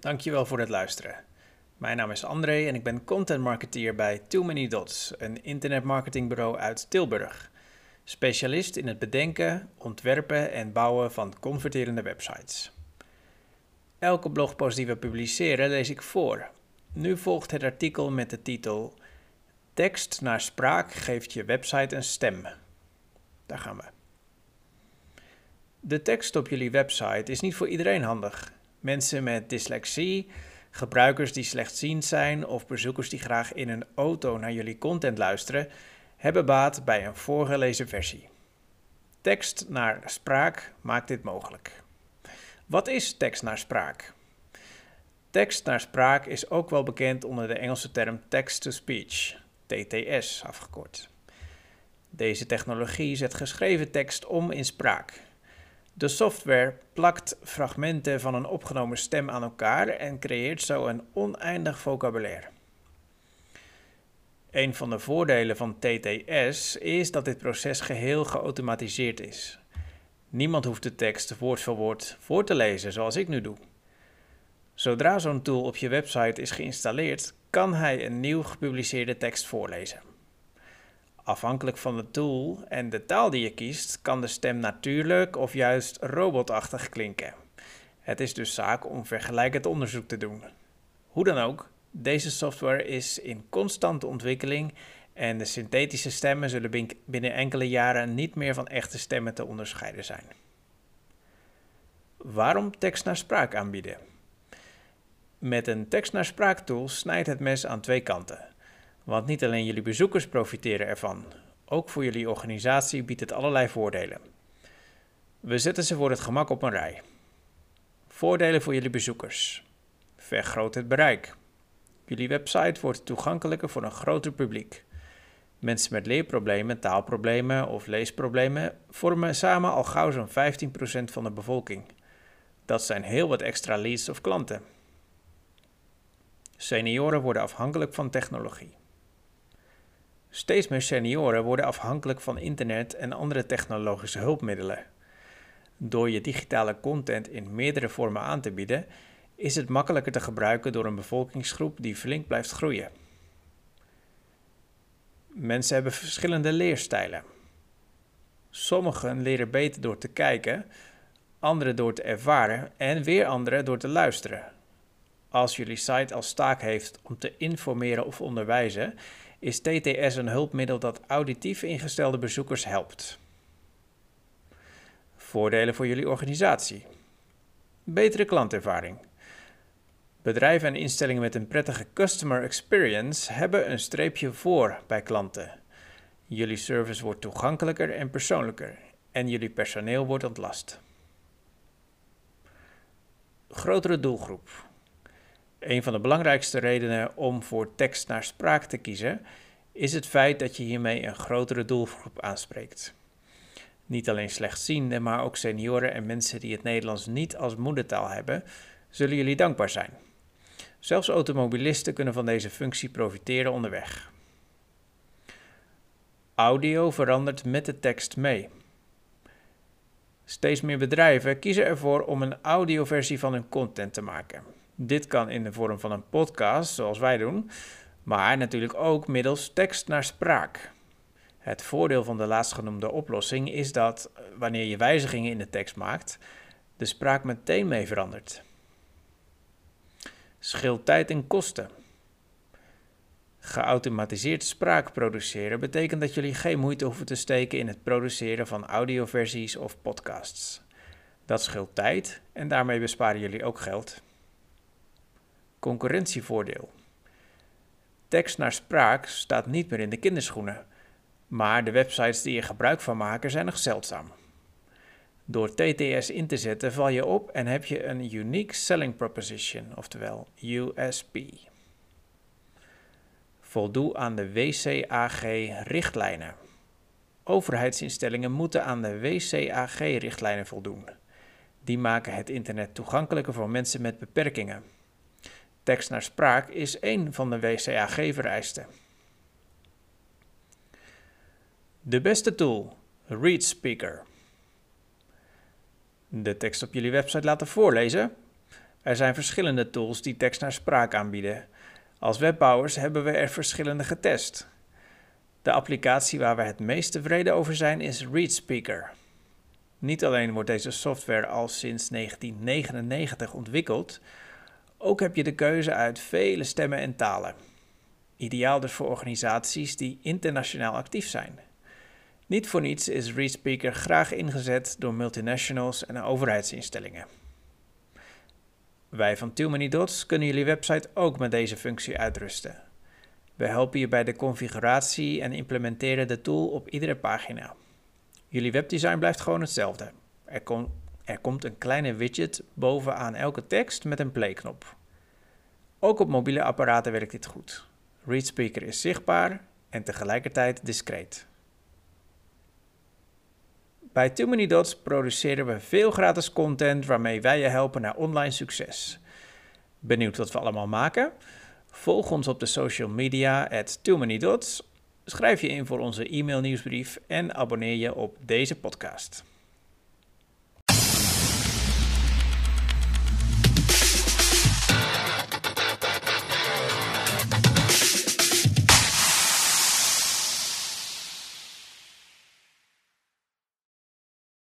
Dankjewel voor het luisteren. Mijn naam is André en ik ben content marketeer bij Too Many Dots, een internetmarketingbureau uit Tilburg. Specialist in het bedenken, ontwerpen en bouwen van converterende websites. Elke blogpost die we publiceren lees ik voor. Nu volgt het artikel met de titel Tekst naar spraak geeft je website een stem. Daar gaan we. De tekst op jullie website is niet voor iedereen handig. Mensen met dyslexie, gebruikers die slechtziend zijn of bezoekers die graag in een auto naar jullie content luisteren, hebben baat bij een voorgelezen versie. Tekst naar spraak maakt dit mogelijk. Wat is tekst naar spraak? Tekst naar spraak is ook wel bekend onder de Engelse term text-to-speech, TTS afgekort. Deze technologie zet geschreven tekst om in spraak. De software plakt fragmenten van een opgenomen stem aan elkaar en creëert zo een oneindig vocabulaire. Een van de voordelen van TTS is dat dit proces geheel geautomatiseerd is. Niemand hoeft de tekst woord voor woord voor te lezen zoals ik nu doe. Zodra zo'n tool op je website is geïnstalleerd, kan hij een nieuw gepubliceerde tekst voorlezen. Afhankelijk van de tool en de taal die je kiest, kan de stem natuurlijk of juist robotachtig klinken. Het is dus zaak om vergelijkend onderzoek te doen. Hoe dan ook, deze software is in constante ontwikkeling en de synthetische stemmen zullen binnen enkele jaren niet meer van echte stemmen te onderscheiden zijn. Waarom tekst naar spraak aanbieden? Met een tekst naar spraak tool snijdt het mes aan twee kanten. Want niet alleen jullie bezoekers profiteren ervan, ook voor jullie organisatie biedt het allerlei voordelen. We zetten ze voor het gemak op een rij. Voordelen voor jullie bezoekers. Vergroot het bereik. Jullie website wordt toegankelijker voor een groter publiek. Mensen met leerproblemen, taalproblemen of leesproblemen vormen samen al gauw zo'n 15% van de bevolking. Dat zijn heel wat extra leads of klanten. Senioren worden afhankelijk van technologie. Steeds meer senioren worden afhankelijk van internet en andere technologische hulpmiddelen. Door je digitale content in meerdere vormen aan te bieden, is het makkelijker te gebruiken door een bevolkingsgroep die flink blijft groeien. Mensen hebben verschillende leerstijlen. Sommigen leren beter door te kijken, anderen door te ervaren en weer anderen door te luisteren. Als jullie site als taak heeft om te informeren of onderwijzen, is TTS een hulpmiddel dat auditief ingestelde bezoekers helpt. Voordelen voor jullie organisatie. Betere klantervaring. Bedrijven en instellingen met een prettige customer experience hebben een streepje voor bij klanten. Jullie service wordt toegankelijker en persoonlijker en jullie personeel wordt ontlast. Grotere doelgroep. Een van de belangrijkste redenen om voor tekst naar spraak te kiezen is het feit dat je hiermee een grotere doelgroep aanspreekt. Niet alleen slechtzienden, maar ook senioren en mensen die het Nederlands niet als moedertaal hebben, zullen jullie dankbaar zijn. Zelfs automobilisten kunnen van deze functie profiteren onderweg. Audio verandert met de tekst mee. Steeds meer bedrijven kiezen ervoor om een audioversie van hun content te maken. Dit kan in de vorm van een podcast, zoals wij doen, maar natuurlijk ook middels tekst naar spraak. Het voordeel van de laatstgenoemde oplossing is dat eh, wanneer je wijzigingen in de tekst maakt, de spraak meteen mee verandert. Scheelt tijd en kosten. Geautomatiseerd spraak produceren betekent dat jullie geen moeite hoeven te steken in het produceren van audioversies of podcasts. Dat scheelt tijd en daarmee besparen jullie ook geld. Concurrentievoordeel. Tekst naar spraak staat niet meer in de kinderschoenen, maar de websites die er gebruik van maken zijn nog zeldzaam. Door TTS in te zetten val je op en heb je een Unique Selling Proposition, oftewel USP. Voldoe aan de WCAG-richtlijnen. Overheidsinstellingen moeten aan de WCAG-richtlijnen voldoen. Die maken het internet toegankelijker voor mensen met beperkingen. Tekst naar spraak is één van de WCAG-vereisten. De beste tool, ReadSpeaker. De tekst op jullie website laten voorlezen? Er zijn verschillende tools die tekst naar spraak aanbieden. Als webbouwers hebben we er verschillende getest. De applicatie waar we het meest tevreden over zijn is ReadSpeaker. Niet alleen wordt deze software al sinds 1999 ontwikkeld, ook heb je de keuze uit vele stemmen en talen. Ideaal dus voor organisaties die internationaal actief zijn. Niet voor niets is ReadSpeaker graag ingezet door multinationals en overheidsinstellingen. Wij van Too Many Dots kunnen jullie website ook met deze functie uitrusten. We helpen je bij de configuratie en implementeren de tool op iedere pagina. Jullie webdesign blijft gewoon hetzelfde. Er, er komt een kleine widget bovenaan elke tekst met een playknop. Ook op mobiele apparaten werkt dit goed. ReadSpeaker is zichtbaar en tegelijkertijd discreet. Bij Too Many Dots produceren we veel gratis content waarmee wij je helpen naar online succes. Benieuwd wat we allemaal maken? Volg ons op de social media at Too Many Dots, schrijf je in voor onze e-mail nieuwsbrief en abonneer je op deze podcast.